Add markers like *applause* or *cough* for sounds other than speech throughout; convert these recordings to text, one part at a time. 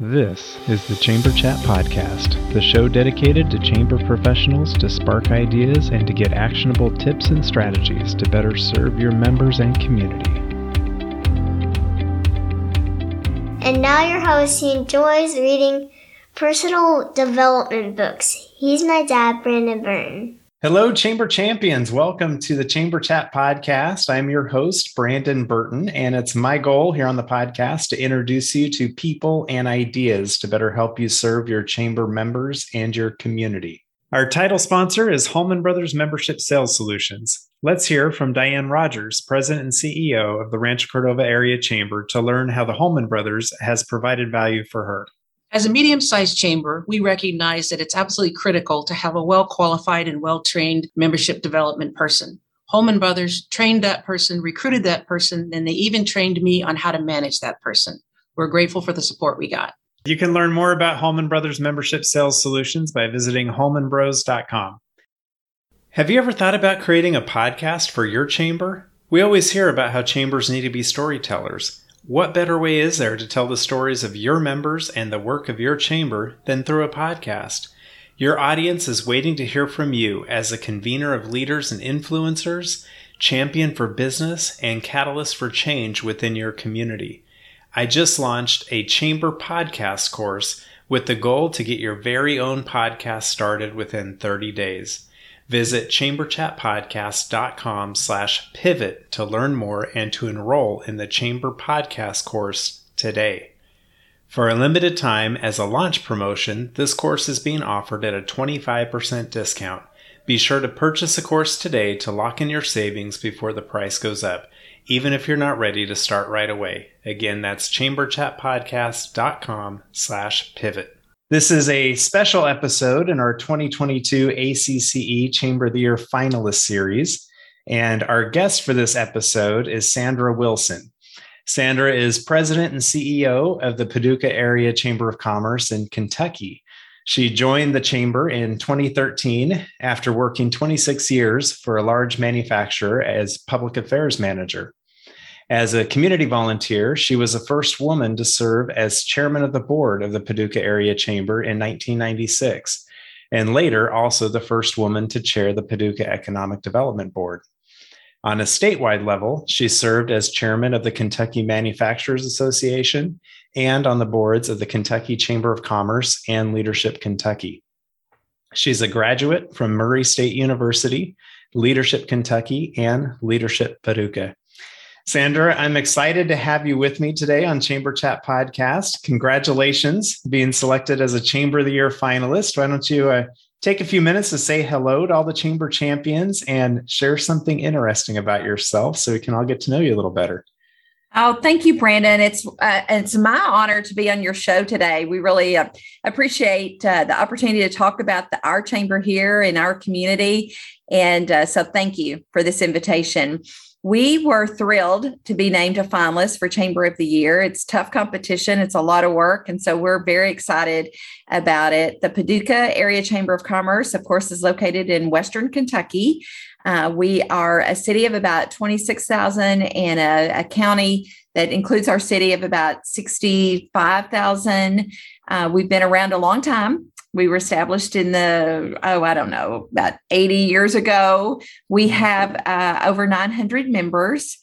This is the Chamber Chat Podcast, the show dedicated to chamber professionals to spark ideas and to get actionable tips and strategies to better serve your members and community. And now your host, he enjoys reading personal development books. He's my dad, Brandon Burton. Hello, Chamber Champions. Welcome to the Chamber Chat podcast. I'm your host, Brandon Burton, and it's my goal here on the podcast to introduce you to people and ideas to better help you serve your chamber members and your community. Our title sponsor is Holman Brothers Membership Sales Solutions. Let's hear from Diane Rogers, President and CEO of the Rancho Cordova Area Chamber, to learn how the Holman Brothers has provided value for her. As a medium sized chamber, we recognize that it's absolutely critical to have a well qualified and well trained membership development person. Holman Brothers trained that person, recruited that person, and they even trained me on how to manage that person. We're grateful for the support we got. You can learn more about Holman Brothers Membership Sales Solutions by visiting holmanbros.com. Have you ever thought about creating a podcast for your chamber? We always hear about how chambers need to be storytellers. What better way is there to tell the stories of your members and the work of your chamber than through a podcast? Your audience is waiting to hear from you as a convener of leaders and influencers, champion for business, and catalyst for change within your community. I just launched a chamber podcast course with the goal to get your very own podcast started within 30 days. Visit chamberchatpodcast.com slash pivot to learn more and to enroll in the Chamber Podcast course today. For a limited time, as a launch promotion, this course is being offered at a 25% discount. Be sure to purchase a course today to lock in your savings before the price goes up, even if you're not ready to start right away. Again, that's chamberchatpodcast.com slash pivot. This is a special episode in our 2022 ACCE Chamber of the Year finalist series. And our guest for this episode is Sandra Wilson. Sandra is president and CEO of the Paducah Area Chamber of Commerce in Kentucky. She joined the chamber in 2013 after working 26 years for a large manufacturer as public affairs manager. As a community volunteer, she was the first woman to serve as chairman of the board of the Paducah Area Chamber in 1996, and later also the first woman to chair the Paducah Economic Development Board. On a statewide level, she served as chairman of the Kentucky Manufacturers Association and on the boards of the Kentucky Chamber of Commerce and Leadership Kentucky. She's a graduate from Murray State University, Leadership Kentucky, and Leadership Paducah. Sandra, I'm excited to have you with me today on Chamber Chat Podcast. Congratulations being selected as a Chamber of the Year finalist. Why don't you uh, take a few minutes to say hello to all the Chamber champions and share something interesting about yourself so we can all get to know you a little better? Oh, thank you, Brandon. It's uh, it's my honor to be on your show today. We really uh, appreciate uh, the opportunity to talk about the, our chamber here in our community, and uh, so thank you for this invitation. We were thrilled to be named a finalist for Chamber of the Year. It's tough competition, it's a lot of work. And so we're very excited about it. The Paducah Area Chamber of Commerce, of course, is located in Western Kentucky. Uh, we are a city of about 26,000 and a, a, county that includes our city of about 65,000. Uh, we've been around a long time. We were established in the, oh, I don't know, about 80 years ago. We have uh, over 900 members.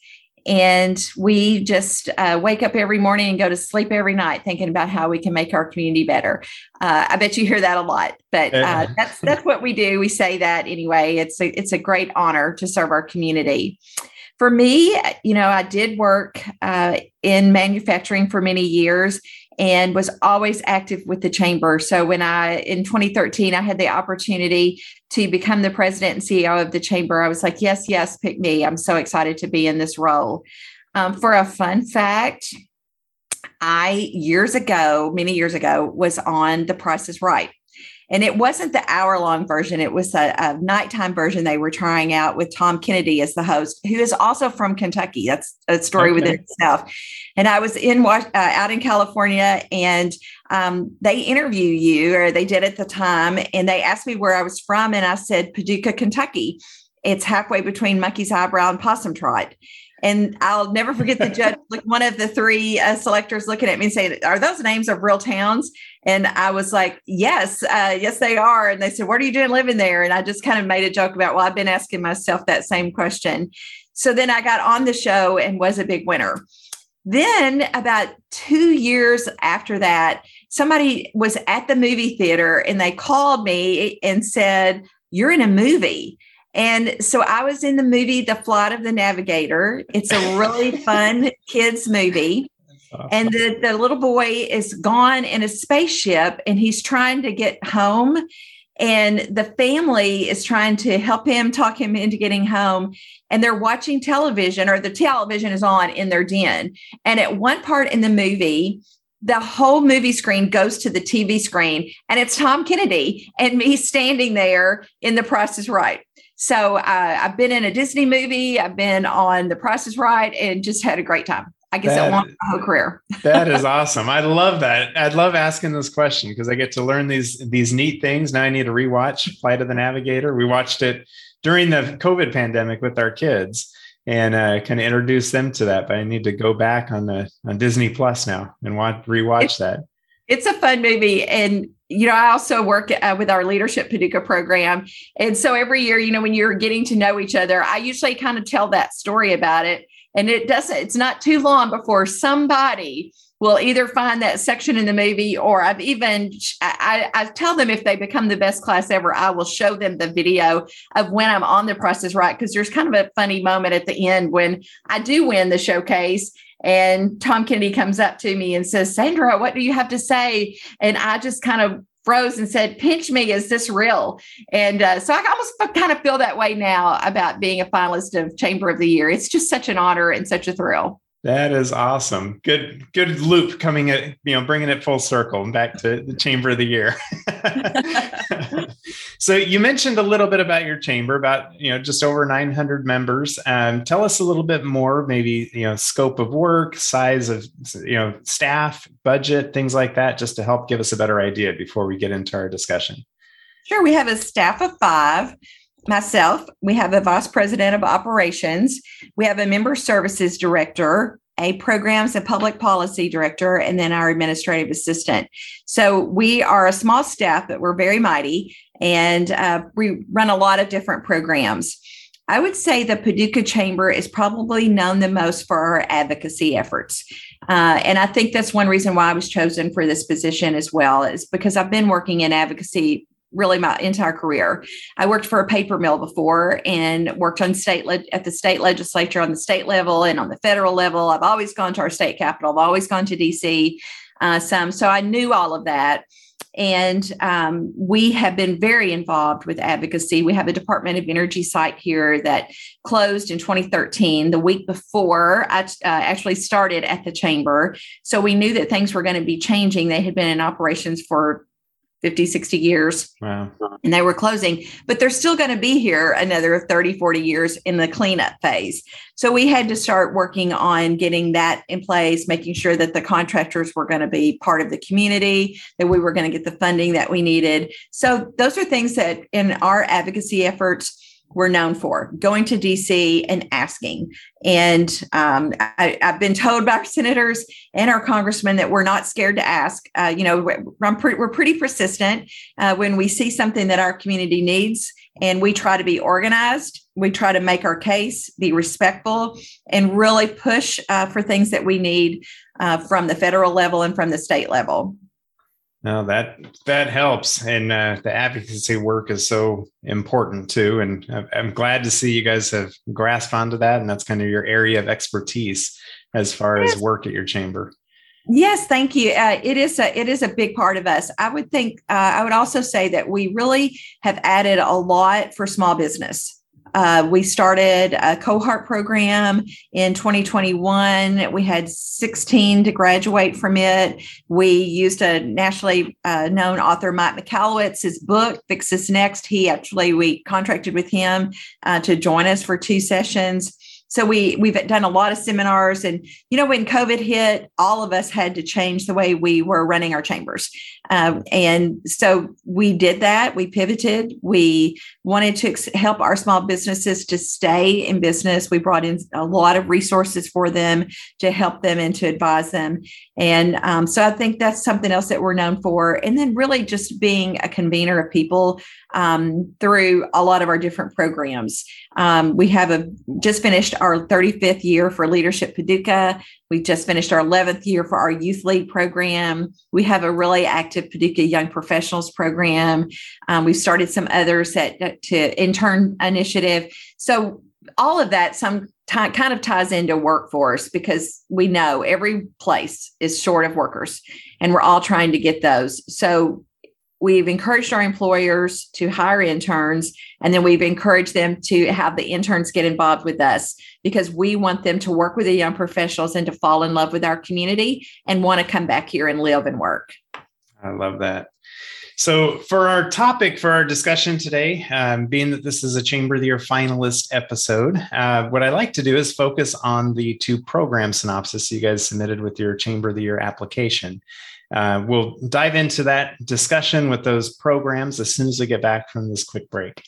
And we just uh, wake up every morning and go to sleep every night thinking about how we can make our community better. Uh, I bet you hear that a lot, but uh, that's that's what we do. We say that anyway. It's a, it's a great honor to serve our community for me, you know, I did work uh, in manufacturing for many years and was always active with the chamber. So when I, in 2013, I had the opportunity to become the president and CEO of the chamber, I was like, yes, yes, pick me. I'm so excited to be in this role. Um, for a fun fact, I years ago, many years ago, was on The Price is Right. And it wasn't the hour long version, it was a, a, nighttime version they were trying out with Tom Kennedy as the host, who is also from Kentucky. That's a story okay. within itself. And I was in uh, out in California and um, they interview you, or they did at the time, and they asked me where I was from. And I said, Paducah, Kentucky. It's halfway between Monkey's Eyebrow and Possum Trot. And I'll never forget the judge, *laughs* like one of the three uh, selectors looking at me and saying, Are those names of real towns? And I was like, Yes, uh, yes, they are. And they said, What are you doing living there? And I just kind of made a joke about, Well, I've been asking myself that same question. So then I got on the show and was a big winner. Then, about two years after that, somebody was at the movie theater and they called me and said, You're in a movie. And so I was in the movie The Flight of the Navigator. It's a really *laughs* fun kids movie. And the, the little boy is gone in a spaceship and he's trying to get home. And the family is trying to help him, talk him into getting home. And they're watching television, or the television is on in their den. And at one part in the movie, the whole movie screen goes to the TV screen, and it's Tom Kennedy and me standing there in The Price is Right. So uh, I've been in a Disney movie, I've been on The Price is Right, and just had a great time. I guess that, I want my whole career. *laughs* that is awesome. I love that. I love asking this question because I get to learn these these neat things. Now I need to rewatch Flight of the Navigator. We watched it during the COVID pandemic with our kids and uh, kind of introduce them to that. But I need to go back on the on Disney Plus now and want rewatch it's, that. It's a fun movie, and you know, I also work uh, with our leadership Paducah program. And so every year, you know, when you're getting to know each other, I usually kind of tell that story about it. And it doesn't, it's not too long before somebody will either find that section in the movie or I've even, I, I, tell them if they become the best class ever, I will show them the video of when I'm on the Price is Right. Cause there's kind of a funny moment at the end when I do win the showcase and Tom Kennedy comes up to me and says, Sandra, what do you have to say? And I just kind of froze and said, Pinch me, is this real? And uh, so I almost kind of feel that way now about being a finalist of Chamber of the Year. It's just such an honor and such a thrill. That is awesome. Good, good loop coming at you know bringing it full circle and back to the chamber of the year. *laughs* so you mentioned a little bit about your chamber, about you know just over 900 members. Um, tell us a little bit more, maybe you know scope of work, size of you know staff, budget, things like that, just to help give us a better idea before we get into our discussion. Sure, we have a staff of five myself, we have a vice president of operations, we have a member services director, a programs and public policy director, and then our administrative assistant. So we are a small staff, but we're very mighty, and uh, we run a lot of different programs. I would say the Paducah Chamber is probably known the most for our advocacy efforts. Uh, and I think that's one reason why I was chosen for this position as well, is because I've been working in advocacy really my entire career. I worked for a paper mill before and worked on state le- at the state legislature on the state level and on the federal level. I've always gone to our state capital. I've always gone to DC uh, some, so I knew all of that. And um, we have been very involved with advocacy. We have a Department of Energy site here that closed in 2013, the week before I uh, actually started at the chamber. So we knew that things were going to be changing. They had been in operations for 50, 60 years. Wow. And they were closing, but they're still going to be here another 30, 40 years in the cleanup phase. So we had to start working on getting that in place, making sure that the contractors were going to be part of the community, that we were going to get the funding that we needed. So those are things that in our advocacy efforts, we're known for going to DC and asking. And um, I, have been told by our senators and our congressmen that we're not scared to ask. Uh, you know, we're, pretty, we're pretty persistent uh, when we see something that our community needs, and we try to be organized. We try to make our case, be respectful, and really push uh, for things that we need uh, from the federal level and from the state level. No, that that helps, and uh, the advocacy work is so important too. And I'm glad to see you guys have grasped onto that, and that's kind of your area of expertise as far as work at your chamber. Yes, thank you. Uh, it is a it is a big part of us. I would think uh, I would also say that we really have added a lot for small business. Uh, we started a cohort program in 2021. We had 16 to graduate from it. We used a nationally uh, known author, Mike Michalowicz, his book, Fix This Next. He actually, we contracted with him uh, to join us for two sessions. So we we've done a lot of seminars and you know when covid hit all of us had to change the way we were running our chambers. Um, and so we did that. We pivoted. We wanted to ex- help our small businesses to stay in business. We brought in a lot of resources for them to help them and to advise them. And um, so i think that's something else that we're known for. And then really just being a convener of people um, through a lot of our different programs. Um, we have a just finished our 35th year for Leadership Paducah. We just finished our 11th year for our Youth Lead program. We have a really active Paducah Young Professionals program. Um, we've started some others that to intern initiative. So all of that some t- kind of ties into workforce because we know every place is short of workers and we're all trying to get those. So we've encouraged our employers to hire interns and then we've encouraged them to have the interns get involved with us because we want them to work with the young professionals and to fall in love with our community and want to come back here and live and work. I love that so for our topic for our discussion today um, being that this is a chamber of the year finalist episode uh, what i like to do is focus on the two program synopsis you guys submitted with your chamber of the year application uh, we'll dive into that discussion with those programs as soon as we get back from this quick break.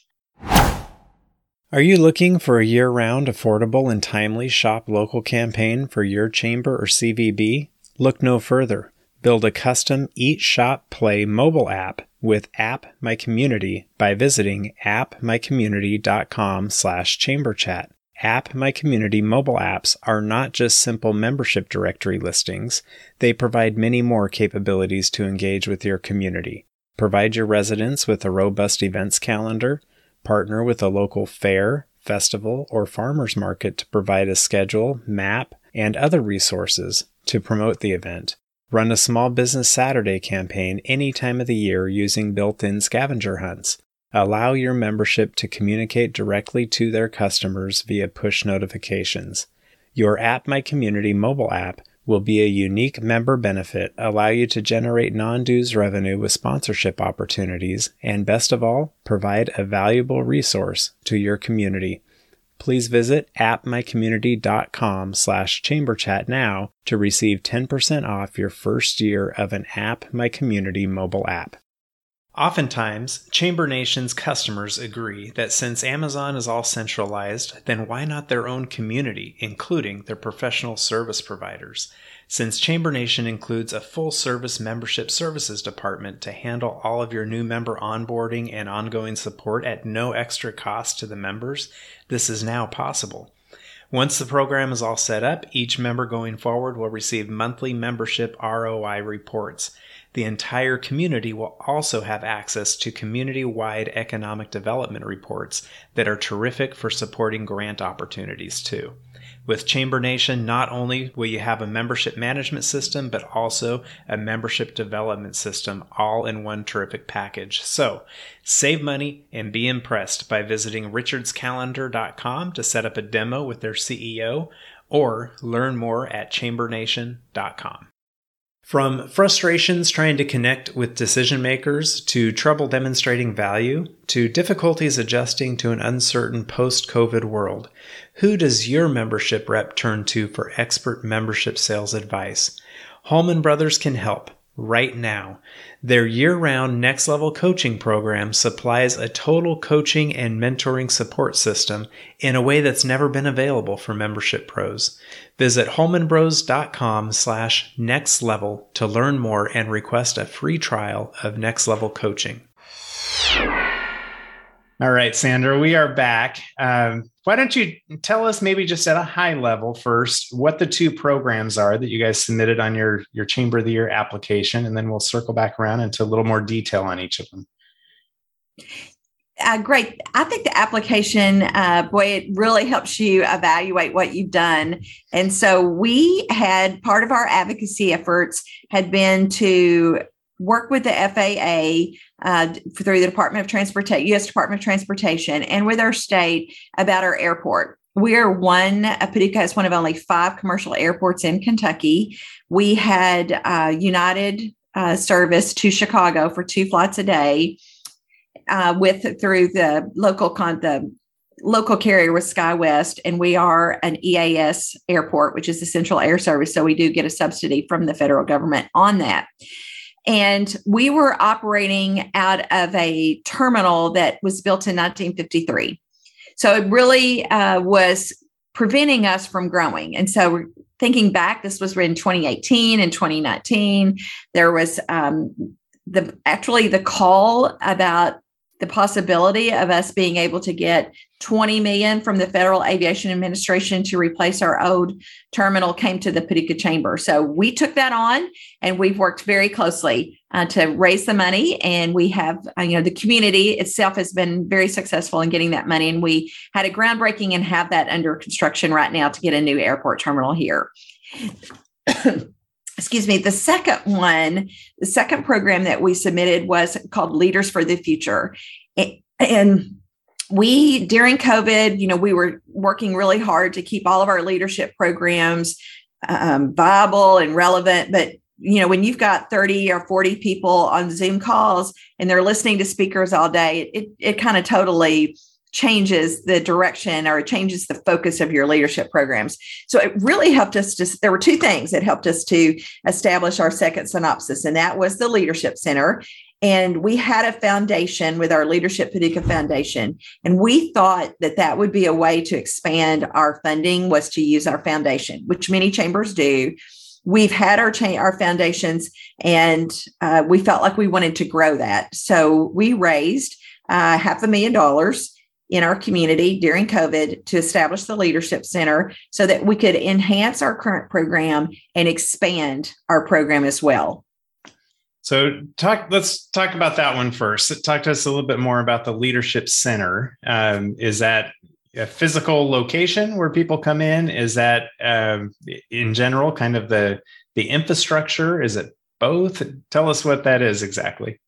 Are you looking for a year round, affordable, and timely shop local campaign for your chamber or CVB? Look no further. Build a custom Eat Shop Play mobile app with App My Community by visiting appmycommunity.com slash chamberchat. App My Community mobile apps are not just simple membership directory listings, they provide many more capabilities to engage with your community. Provide your residents with a robust events calendar, partner with a local fair, festival, or farmers market to provide a schedule, map, and other resources to promote the event. Run a small business Saturday campaign any time of the year using built in scavenger hunts. Allow your membership to communicate directly to their customers via push notifications. Your App My Community mobile app will be a unique member benefit, allow you to generate non dues revenue with sponsorship opportunities, and best of all, provide a valuable resource to your community. Please visit appmycommunity.com slash chamberchat now to receive 10% off your first year of an App My Community mobile app. Oftentimes, Chamber Nation's customers agree that since Amazon is all centralized, then why not their own community, including their professional service providers? Since Chamber Nation includes a full service membership services department to handle all of your new member onboarding and ongoing support at no extra cost to the members, this is now possible. Once the program is all set up, each member going forward will receive monthly membership ROI reports. The entire community will also have access to community wide economic development reports that are terrific for supporting grant opportunities, too. With Chamber Nation, not only will you have a membership management system, but also a membership development system all in one terrific package. So save money and be impressed by visiting richardscalendar.com to set up a demo with their CEO or learn more at chambernation.com. From frustrations trying to connect with decision makers, to trouble demonstrating value, to difficulties adjusting to an uncertain post COVID world, who does your membership rep turn to for expert membership sales advice? Holman Brothers can help right now. Their year round next level coaching program supplies a total coaching and mentoring support system in a way that's never been available for membership pros. Visit holmanbros.com slash next level to learn more and request a free trial of next level coaching. All right, Sandra, we are back. Um, why don't you tell us maybe just at a high level first what the two programs are that you guys submitted on your your Chamber of the Year application, and then we'll circle back around into a little more detail on each of them. Uh, great. I think the application, uh, boy, it really helps you evaluate what you've done. And so we had part of our advocacy efforts had been to work with the FAA uh, through the Department of Transportation, U.S. Department of Transportation, and with our state about our airport. We are one, Paducah is one of only five commercial airports in Kentucky. We had uh, United uh, service to Chicago for two flights a day uh, with through the local con the local carrier with SkyWest, and we are an EAS airport, which is the Essential Air Service. So we do get a subsidy from the federal government on that. And we were operating out of a terminal that was built in 1953. So it really uh, was preventing us from growing. And so thinking back, this was in 2018 and 2019. There was um, the actually the call about the possibility of us being able to get 20 million from the Federal Aviation Administration to replace our old terminal came to the Paducah Chamber. So we took that on and we've worked very closely uh, to raise the money. And we have, uh, you know, the community itself has been very successful in getting that money. And we had a groundbreaking and have that under construction right now to get a new airport terminal here. Excuse me, the second one, the second program that we submitted was called Leaders for the Future. And we, during COVID, you know, we were working really hard to keep all of our leadership programs um, viable and relevant. But, you know, when you've got 30 or 40 people on Zoom calls and they're listening to speakers all day, it, it kind of totally changes the direction or changes the focus of your leadership programs. So it really helped us to, there were two things that helped us to establish our second synopsis, and that was the Leadership Center. And we had a foundation with our Leadership Paducah Foundation. And we thought that that would be a way to expand our funding was to use our foundation, which many chambers do. We've had our cha- our foundations, and uh, we felt like we wanted to grow that. So we raised uh, half a million dollars in our community during COVID to establish the Leadership Center so that we could enhance our current program and expand our program as well. So talk. Let's talk about that one first. Talk to us a little bit more about the Leadership Center. Um, is that a physical location where people come in? Is that um, in general kind of the the infrastructure? Is it both? Tell us what that is exactly.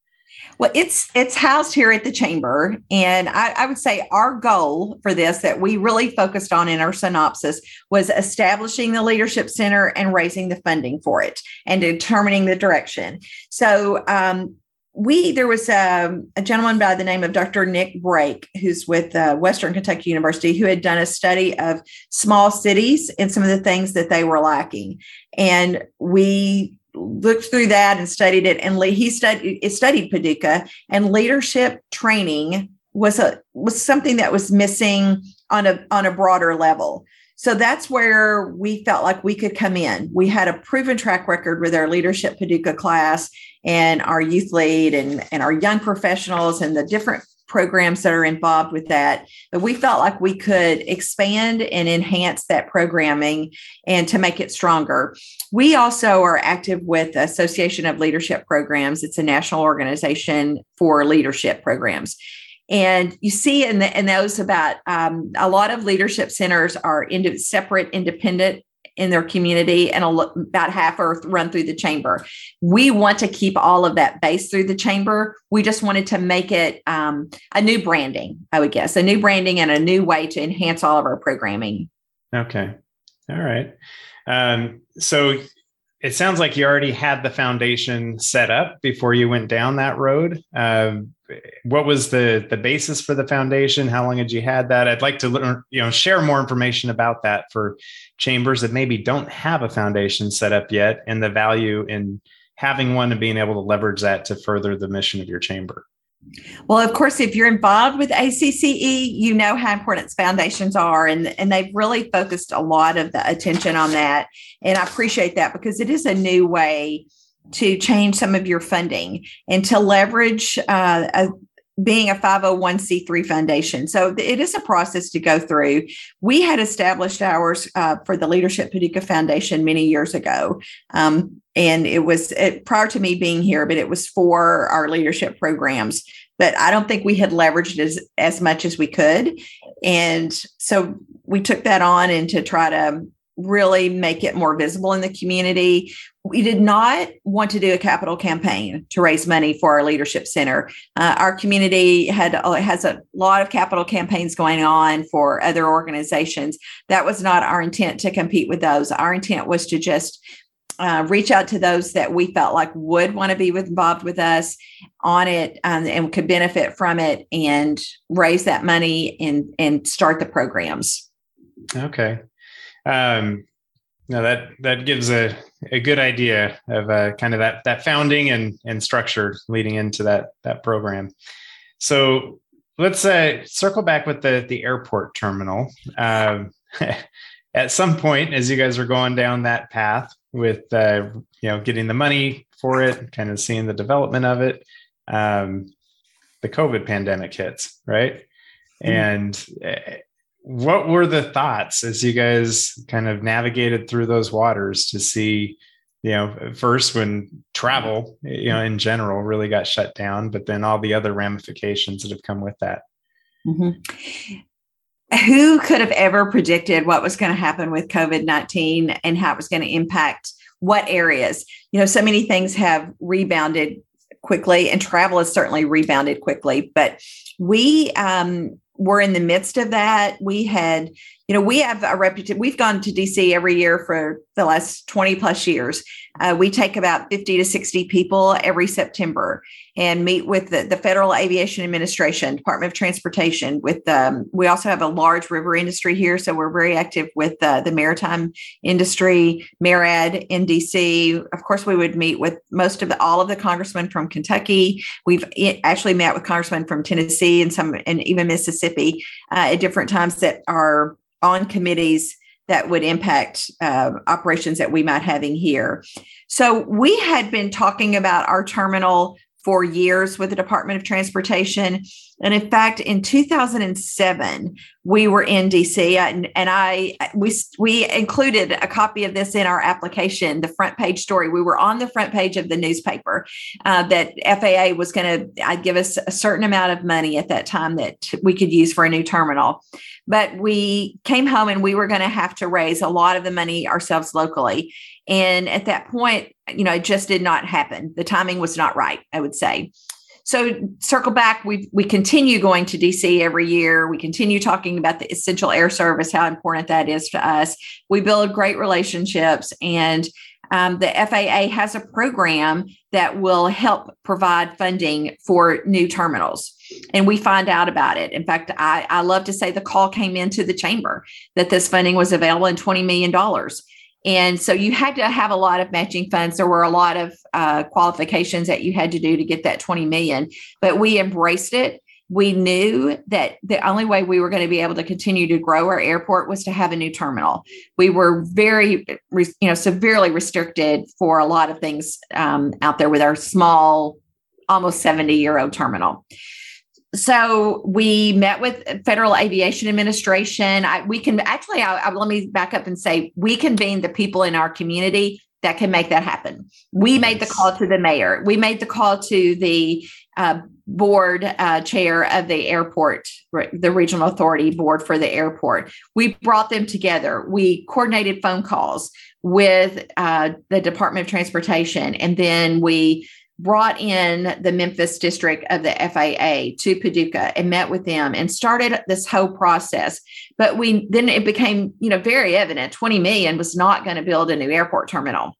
Well, it's it's housed here at the chamber, and I, I, would say our goal for this that we really focused on in our synopsis was establishing the leadership center and raising the funding for it and determining the direction. So um, we there was a, um, a, gentleman by the name of Dr. Nick Brake, who's with uh, Western Kentucky University, who had done a study of small cities and some of the things that they were lacking, and we looked through that and studied it and he studied studied paducah and leadership training was a was something that was missing on a on a broader level. So that's where we felt like we could come in. We had a proven track record with our leadership paducah class and our youth lead and and our young professionals and the different programs that are involved with that. But we felt like we could expand and enhance that programming and to make it stronger. We also are active with Association of Leadership Programs. It's a national organization for leadership programs. And you see in, the, in those about um, a lot of leadership centers are into separate, independent in their community and about half are run through the chamber. We want to keep all of that base through the chamber. We just wanted to make it um, a new branding, I would guess, a new branding and a new way to enhance all of our programming. Okay. All right. Um, so it sounds like you already had the foundation set up before you went down that road. Um, what was the the basis for the foundation? How long had you had that? I'd like to learn, you know, share more information about that for chambers that maybe don't have a foundation set up yet, and the value in having one and being able to leverage that to further the mission of your chamber. Well, of course, if you're involved with ACCE, you know how important foundations are, and, and they've really focused a lot of the attention on that. And I appreciate that because it is a new way to change some of your funding and to leverage uh, a, being a 501c3 foundation. So it is a process to go through. We had established ours uh, for the Leadership Paducah Foundation many years ago. Um, and it was it, prior to me being here, but it was for our leadership programs. But I don't think we had leveraged as, as much as we could. And so we took that on and to try to really make it more visible in the community. We did not want to do a capital campaign to raise money for our leadership center. Uh, our community had uh, has a lot of capital campaigns going on for other organizations. That was not our intent to compete with those. Our intent was to just uh, reach out to those that we felt like would want to be with, involved with us on it um, and could benefit from it and raise that money and and start the programs okay um no that that gives a, a good idea of uh, kind of that that founding and and structure leading into that that program. So let's uh, circle back with the the airport terminal. Um, *laughs* at some point as you guys are going down that path with uh, you know getting the money for it kind of seeing the development of it um, the covid pandemic hits right? Mm-hmm. and uh, what were the thoughts as you guys kind of navigated through those waters to see you know first when travel you know in general really got shut down but then all the other ramifications that have come with that mm-hmm who could have ever predicted what was going to happen with COVID 19 and how it was going to impact what areas? You know, so many things have rebounded quickly, and travel has certainly rebounded quickly. But we um, were in the midst of that. We had, you know, we have a reputation. We've gone to DC every year for the last 20 plus years. Uh, we take about 50 to 60 people every September and meet with the, the Federal Aviation Administration, Department of Transportation. With um, we also have a large river industry here, so we're very active with uh, the maritime industry, MARAD in DC. Of course, we would meet with most of the all of the congressmen from Kentucky. We've actually met with congressmen from Tennessee and some and even Mississippi uh, at different times that are on committees that would impact uh, operations that we might having here. So we had been talking about our terminal for years with the Department of Transportation. And in fact, in 2007, we were in DC, and, and I we we included a copy of this in our application, the front page story. We were on the front page of the newspaper uh, that FAA was going to give us a certain amount of money at that time that we could use for a new terminal. But we came home and we were going to have to raise a lot of the money ourselves locally. And at that point, you know, it just did not happen. The timing was not right, I would say. So circle back, we we continue going to DC every year. We continue talking about the essential air service, how important that is to us. We build great relationships, and um, the FAA has a program that will help provide funding for new terminals. And we find out about it. In fact, I, I love to say the call came into the chamber that this funding was available in $20 million. And so you had to have a lot of matching funds. There were a lot of uh, qualifications that you had to do to get that 20 million, but we embraced it. We knew that the only way we were going to be able to continue to grow our airport was to have a new terminal. We were very, you know, severely restricted for a lot of things um, out there with our small, almost 70 year old terminal so we met with federal aviation administration. I, we can actually I, I, let me back up and say we convened the people in our community that can make that happen. We made the call to the mayor. We made the call to the uh, board uh, chair of the airport the regional authority board for the airport. We brought them together. We coordinated phone calls with uh, the department of transportation and then we brought in the Memphis district of the FAA to Paducah and met with them and started this whole process. But we then it became, you know, very evident 20 million was not going to build a new airport terminal.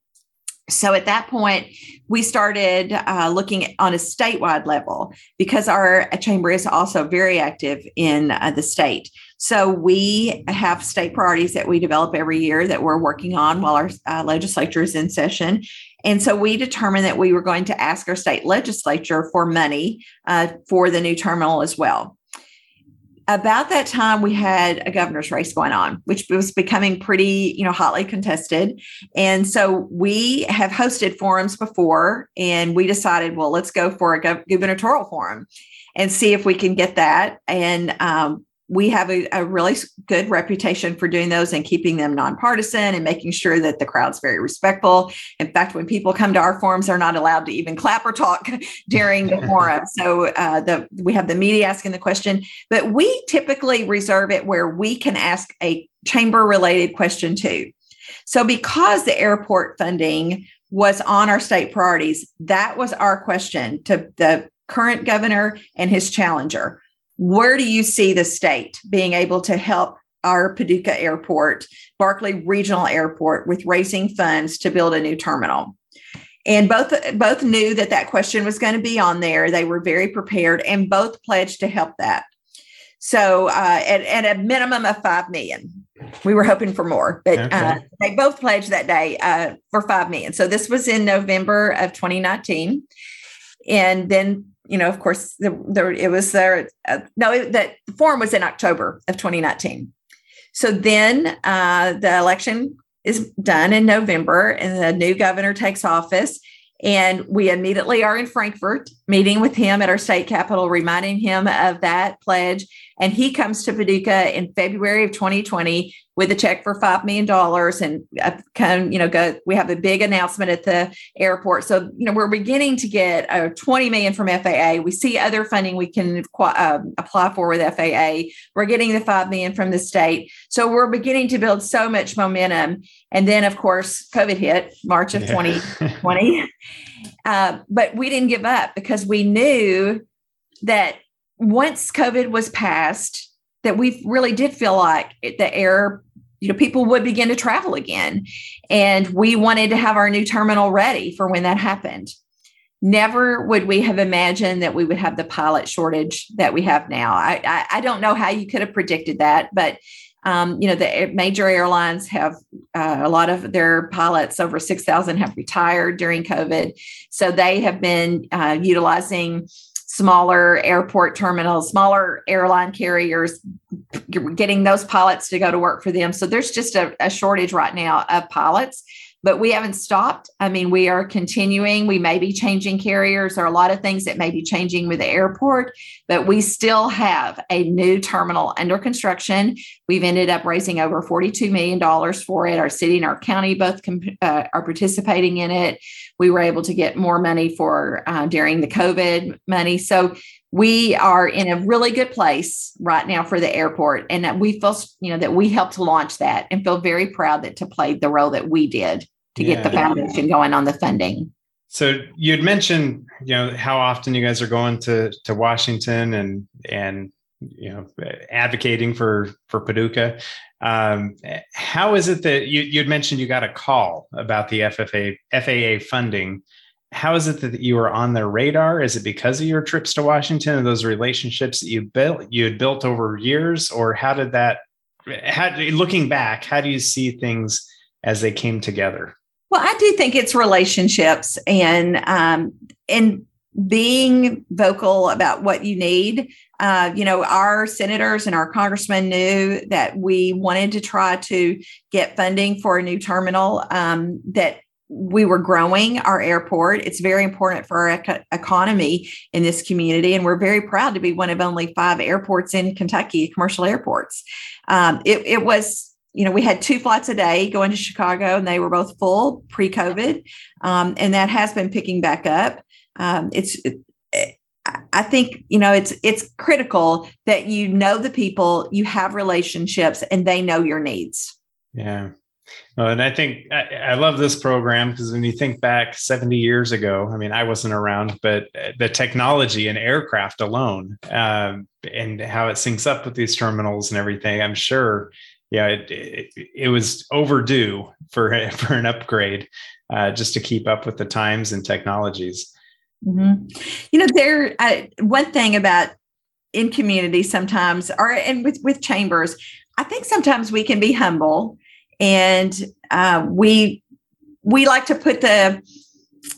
So at that point, we started uh, looking on a statewide level because our chamber is also very active in uh, the state. So we have state priorities that we develop every year that we're working on while our uh, legislature is in session. And so we determined that we were going to ask our state legislature for money uh, for the new terminal as well. About that time, we had a governor's race going on, which was becoming pretty, you know, hotly contested. And so we have hosted forums before, and we decided, well, let's go for a gubernatorial forum and see if we can get that. And um, we have a, a, really good reputation for doing those and keeping them nonpartisan and making sure that the crowd's very respectful. In fact, when people come to our forums, they're not allowed to even clap or talk *laughs* during the forum. *laughs* So uh, the we have the media asking the question, but we typically reserve it where we can ask a chamber related question too. So because the airport funding was on our state priorities, that was our question to the current governor and his challenger where do you see the state being able to help our Paducah Airport, Barkley Regional Airport, with raising funds to build a new terminal. And both both knew that that question was going to be on there. They were very prepared, and both pledged to help that. So, uh, at, at a minimum of five million, we were hoping for more, but okay. uh, they both pledged that day uh, for five million. So this was in November of 2019, and then you know, of course, the, the it was there. Uh, no, it, that the form was in October of 2019. So then uh, the election is done in November, and the new governor takes office. And we immediately are in Frankfort, meeting with him at our state capitol, reminding him of that pledge. And he comes to Paducah in February of 2020 with a check for $5 million. And uh, of, you know, go, we have a big announcement at the airport. So, you know, we're beginning to get uh, 20 million from FAA. We see other funding we can uh, apply for with FAA. We're getting the 5 million from the state. So we're beginning to build so much momentum. And then, of course, COVID hit March of yeah. 2020. *laughs* uh, but we didn't give up because we knew that once COVID was passed, that we really did feel like the air, you know, people would begin to travel again. And we wanted to have our new terminal ready for when that happened. Never would we have imagined that we would have the pilot shortage that we have now. I, I, I don't know how you could have predicted that, but um, you know, the major airlines have uh, a lot of their pilots, over 6,000, have retired during COVID. So they have been uh, utilizing smaller airport terminals, smaller airline carriers, getting those pilots to go to work for them. So there's just a, a shortage right now of pilots but we haven't stopped. I mean, we are continuing. We may be changing carriers. or a lot of things that may be changing with the airport, but we still have a new terminal under construction. We've ended up raising over $42 million for it. Our city and our county both uh, are participating in it. We were able to get more money for uh, during the COVID money. So we are in a really good place right now for the airport and we feel you know that we helped launch that and feel very proud that to play the role that we did to yeah. get the foundation going on the funding. So you'd mentioned, you know, how often you guys are going to to Washington and and you know advocating for for Paducah. Um, how is it that you you had mentioned you got a call about the FFA FAA funding? How is it that you were on their radar? Is it because of your trips to Washington and those relationships that you built you had built over years, or how did that? How looking back, how do you see things as they came together? Well, I do think it's relationships and um, and being vocal about what you need. Uh, you know, our senators and our congressmen knew that we wanted to try to get funding for a new terminal. Um, that we were growing our airport. It's very important for our ec- economy in this community, and we're very proud to be one of only five airports in Kentucky, commercial airports. Um, it, it was you know, we had two flights a day going to Chicago, and they were both full pre-COVID, um, and that has been picking back up. Um, it's, it, I think you know, it's it's critical that you know the people, you have relationships, and they know your needs. Yeah. Well, and I think I, I love this program because when you think back 70 years ago, I mean, I wasn't around, but the technology in aircraft alone um, and how it syncs up with these terminals and everything, I'm sure yeah, it, it, it, was overdue for *laughs* for an upgrade, uh, just to keep up with the times and technologies. Mm-hmm. You know, there uh, one thing about in community sometimes, or and with with chambers, I think sometimes we can be humble, and uh, we we like to put the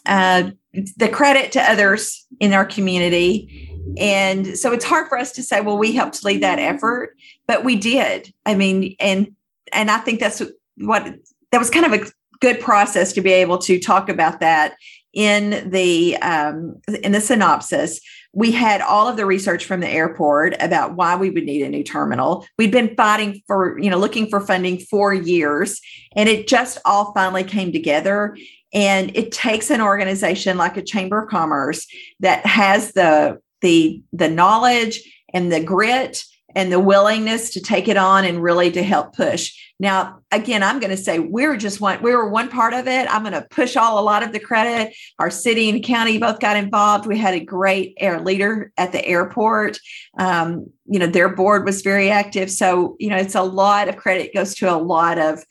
uh, the credit to others in our community and so it's hard for us to say, well, we helped lead that effort, but we did. I mean, and and I think that's what that was kind of a good process to be able to talk about that in the um, in the synopsis. We had all of the research from the airport about why we would need a new terminal. We'd been fighting for you know looking for funding for years and it just all finally came together. And it takes an organization like a chamber of commerce that has the the the knowledge and the grit and the willingness to take it on and really to help push. Now, again, I'm going to say we're just one, we were one part of it. I'm going to push all a lot of the credit. Our city and county both got involved. We had a great air leader at the airport. Um, you know, their board was very active. So, you know, it's a lot of credit goes to a lot of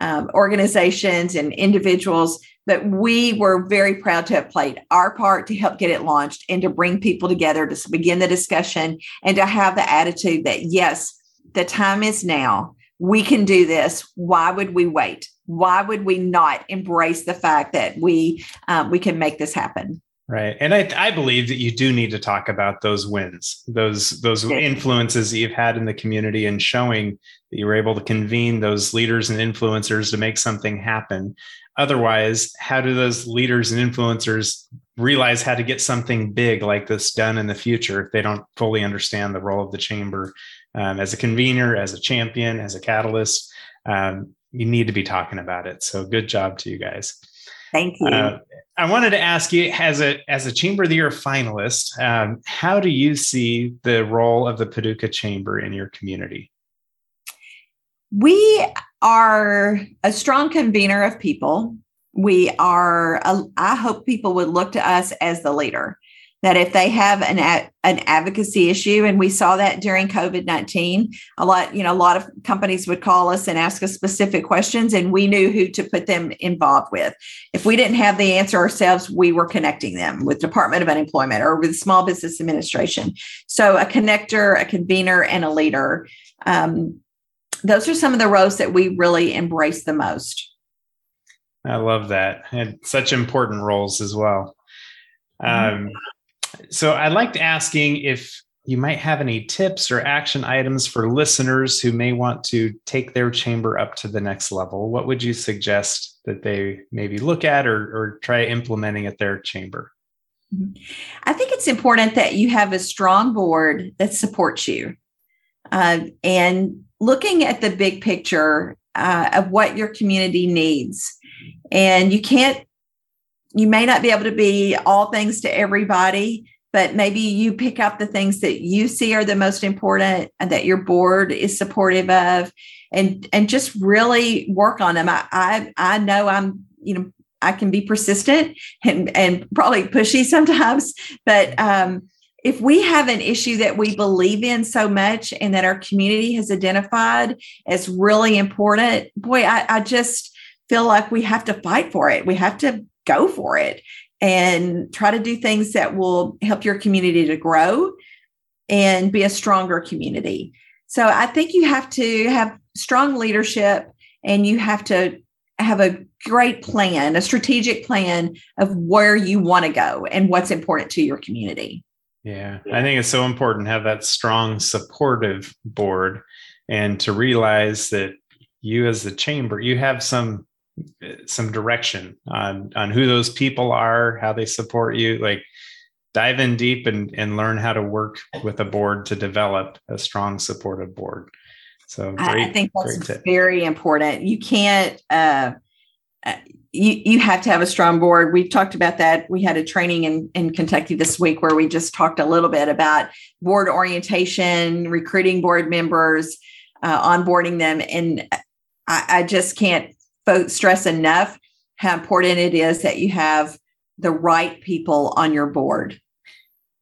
um, organizations and individuals but we were very proud to have played our part to help get it launched and to bring people together to begin the discussion and to have the attitude that yes the time is now. We can do this. Why would we wait? Why would we not embrace the fact that we um, we can make this happen? Right. And I, I believe that you do need to talk about those wins, those those influences that you've had in the community and showing that you were able to convene those leaders and influencers to make something happen. Otherwise, how do those leaders and influencers realize how to get something big like this done in the future if they don't fully understand the role of the chamber um, as a convener, as a champion, as a catalyst? Um, you need to be talking about it. So, good job to you guys. Thank you. Uh, I wanted to ask you, as a as a Chamber of the Year finalist, um, how do you see the role of the Paducah Chamber in your community? We are a strong convener of people. We are. A, I hope people would look to us as the leader that if they have an an advocacy issue and we saw that during covid-19 a lot you know a lot of companies would call us and ask us specific questions and we knew who to put them involved with if we didn't have the answer ourselves we were connecting them with department of unemployment or with small business administration so a connector a convener and a leader um, those are some of the roles that we really embrace the most i love that and such important roles as well mm-hmm. um, so I liked asking if you might have any tips or action items for listeners who may want to take their chamber up to the next level. What would you suggest that they maybe look at or, or try implementing at their chamber? Mm-hmm. I think it's important that you have a strong board that supports you. Uh, and looking at the big picture uh, of what your community needs. And you can't you may not be able to be all things to everybody, but maybe you pick up the things that you see are the most important and that your board is supportive of and and just really work on them. I I, I know I'm, you know, I can be persistent and, and probably pushy sometimes, but um, if we have an issue that we believe in so much and that our community has identified as really important, boy, I, I just feel like we have to fight for it. We have to go for it and try to do things that will help your community to grow and be a stronger community. So I think you have to have strong leadership and you have to have a great plan, a strategic plan of where you want to go and what's important to your community. Yeah, I think it's so important to have that strong, supportive board and to realize that you, as the chamber, you have some some direction on on who those people are, how they support you. Like dive in deep and and learn how to work with a board to develop a strong supportive board. So great, I think that's very important. You can't. Uh, uh, you, you have to have a strong board. We've talked about that. We had a training in, in Kentucky this week where we just talked a little bit about board orientation, recruiting board members, uh, onboarding them. And I, I just can't stress enough how important it is that you have the right people on your board.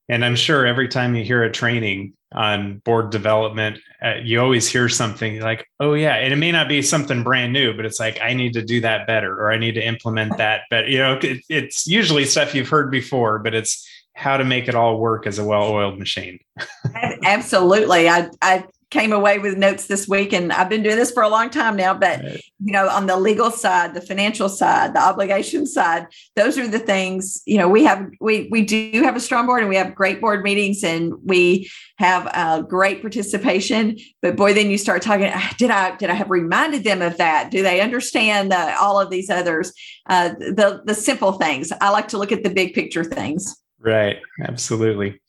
And I'm sure every time you hear a training on board development, uh, you always hear something like, oh, yeah. And it may not be something brand new, but it's like, I need to do that better or I need to implement that But You know, it, it's usually stuff you've heard before, but it's how to make it all work as a well oiled machine. Absolutely. I, I came away with notes this week and I've been doing this for a long time now but right. you know on the legal side the financial side the obligation side those are the things you know we have we we do have a strong board and we have great board meetings and we have a great participation. But boy then you start talking ah, did I did I have reminded them of that? Do they understand the, all of these others? Uh, the the simple things. I like to look at the big picture things Right. Absolutely.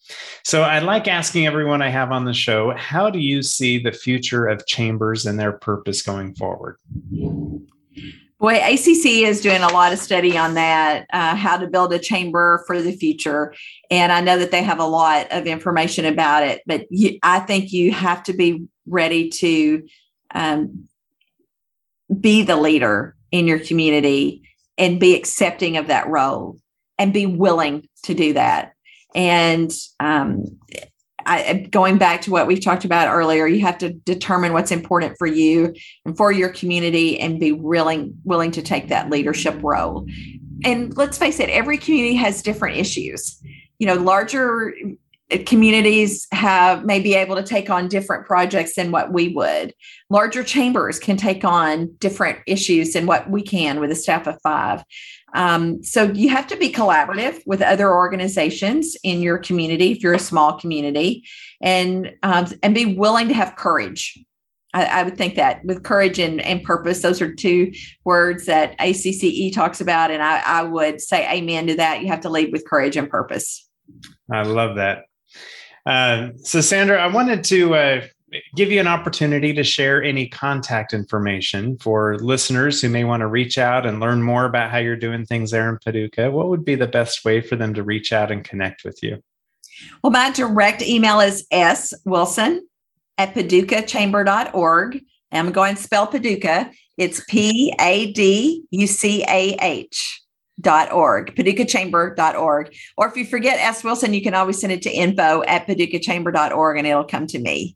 So I like asking everyone I have on the show, how do you see the future of chambers and their purpose going forward? Boy, ACC is doing a lot of study on that, uh, how to build a chamber for the future. And I know that they have a lot of information about it, but you, I think you have to be ready to um, be the leader in your community and be accepting of that role and be willing to do that. And um, I, going back to what we've talked about earlier, you have to determine what's important for you and for your community and be willing willing to take that leadership role. And let's face it, every community has different issues. You know, larger communities have may be able to take on different projects than what we would. Larger chambers can take on different issues than what we can with a staff of five. Um, so you have to be collaborative with other organizations in your community if you're a small community, and um, and be willing to have courage. I, I, would think that with courage and, and purpose, those are two words that ACCE talks about, and I, I would say amen to that. You have to lead with courage and purpose. I love that. Uh, so, Sandra, I wanted to uh, give you an opportunity to share any contact information for listeners who may want to reach out and learn more about how you're doing things there in Paducah. What would be the best way for them to reach out and connect with you? Well, my direct email is s wilson at paducahchamber.org. I'm going to spell Paducah. It's P A D U C A H dot org, paducahchamber.org. Or if you forget S. Wilson, you can always send it to info at paducahchamber.org and it'll come to me.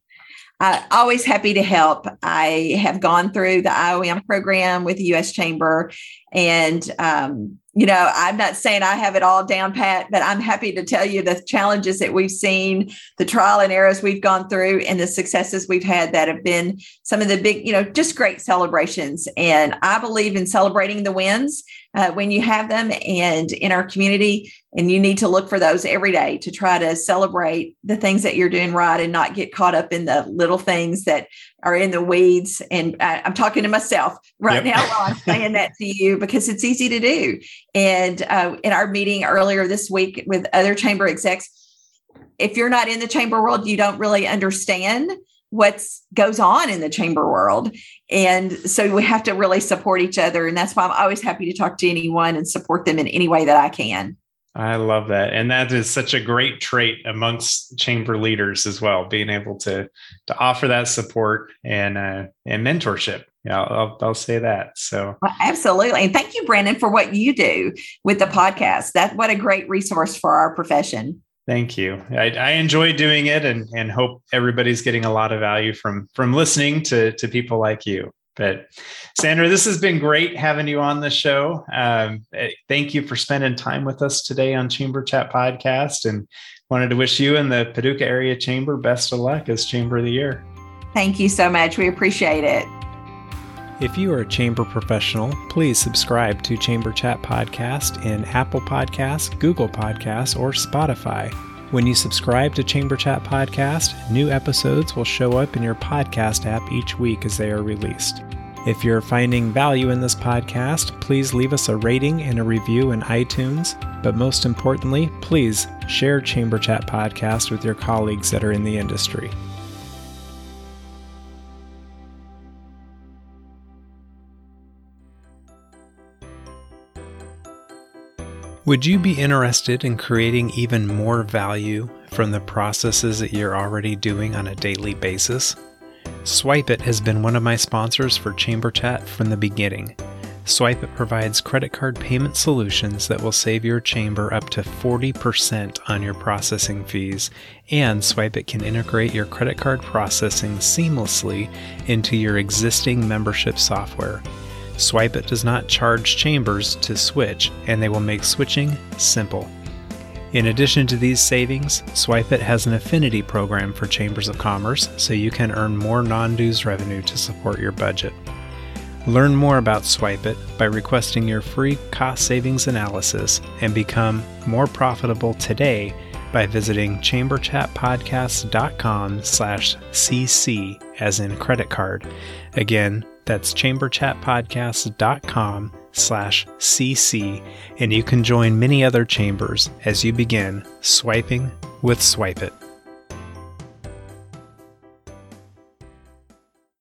Uh, always happy to help. I have gone through the IOM program with the U.S. Chamber, and um, you know, I'm not saying I have it all down pat, but I'm happy to tell you the challenges that we've seen, the trial and errors we've gone through, and the successes we've had that have been some of the big, you know, just great celebrations. And I believe in celebrating the wins uh, when you have them and in our community. And you need to look for those every day to try to celebrate the things that you're doing right and not get caught up in the little things that are in the weeds. And I, am talking to myself right yep. now while I'm saying that to you because it's easy to do. And uh, in our meeting earlier this week with other chamber execs, if you're not in the chamber world, you don't really understand what goes on in the chamber world. And so we have to really support each other. And that's why I'm always happy to talk to anyone and support them in any way that I can. I love that. And that is such a great trait amongst chamber leaders as well, being able to to offer that support and uh, and mentorship. Yeah, I'll, I'll say that. So absolutely. And thank you, Brandon, for what you do with the podcast. That what a great resource for our profession. Thank you. I, I, enjoy doing it and, and hope everybody's getting a lot of value from from listening to, to people like you. But Sandra, this has been great having you on the show. Um, eh, thank you for spending time with us today on Chamber Chat Podcast and wanted to wish you and the Paducah Area Chamber best of luck as Chamber of the Year. Thank you so much. We appreciate it. If you are a chamber professional, please subscribe to Chamber Chat Podcast in Apple Podcasts, Google Podcasts, or Spotify. When you subscribe to Chamber Chat Podcast, new episodes will show up in your podcast app each week as they are released. If you're finding value in this podcast, please leave us a rating and a review in iTunes. But most importantly, please share Chamber Chat Podcast with your colleagues that are in the industry. Would you be interested in creating even more value from the processes that you're already doing on a daily basis? SwipeIt has been one of my sponsors for Chamber Chat from the beginning. SwipeIt provides credit card payment solutions that will save your chamber up to 40% on your processing fees, and SwipeIt can integrate your credit card processing seamlessly into your existing membership software. SwipeIt does not charge chambers to switch, and they will make switching simple. In addition to these savings, SwipeIt has an affinity program for chambers of commerce so you can earn more non dues revenue to support your budget. Learn more about SwipeIt by requesting your free cost savings analysis and become more profitable today by visiting chamberchatpodcast.com slash cc as in credit card. Again, that's chamberchatpodcast.com slash cc, and you can join many other chambers as you begin swiping with SwipeIt.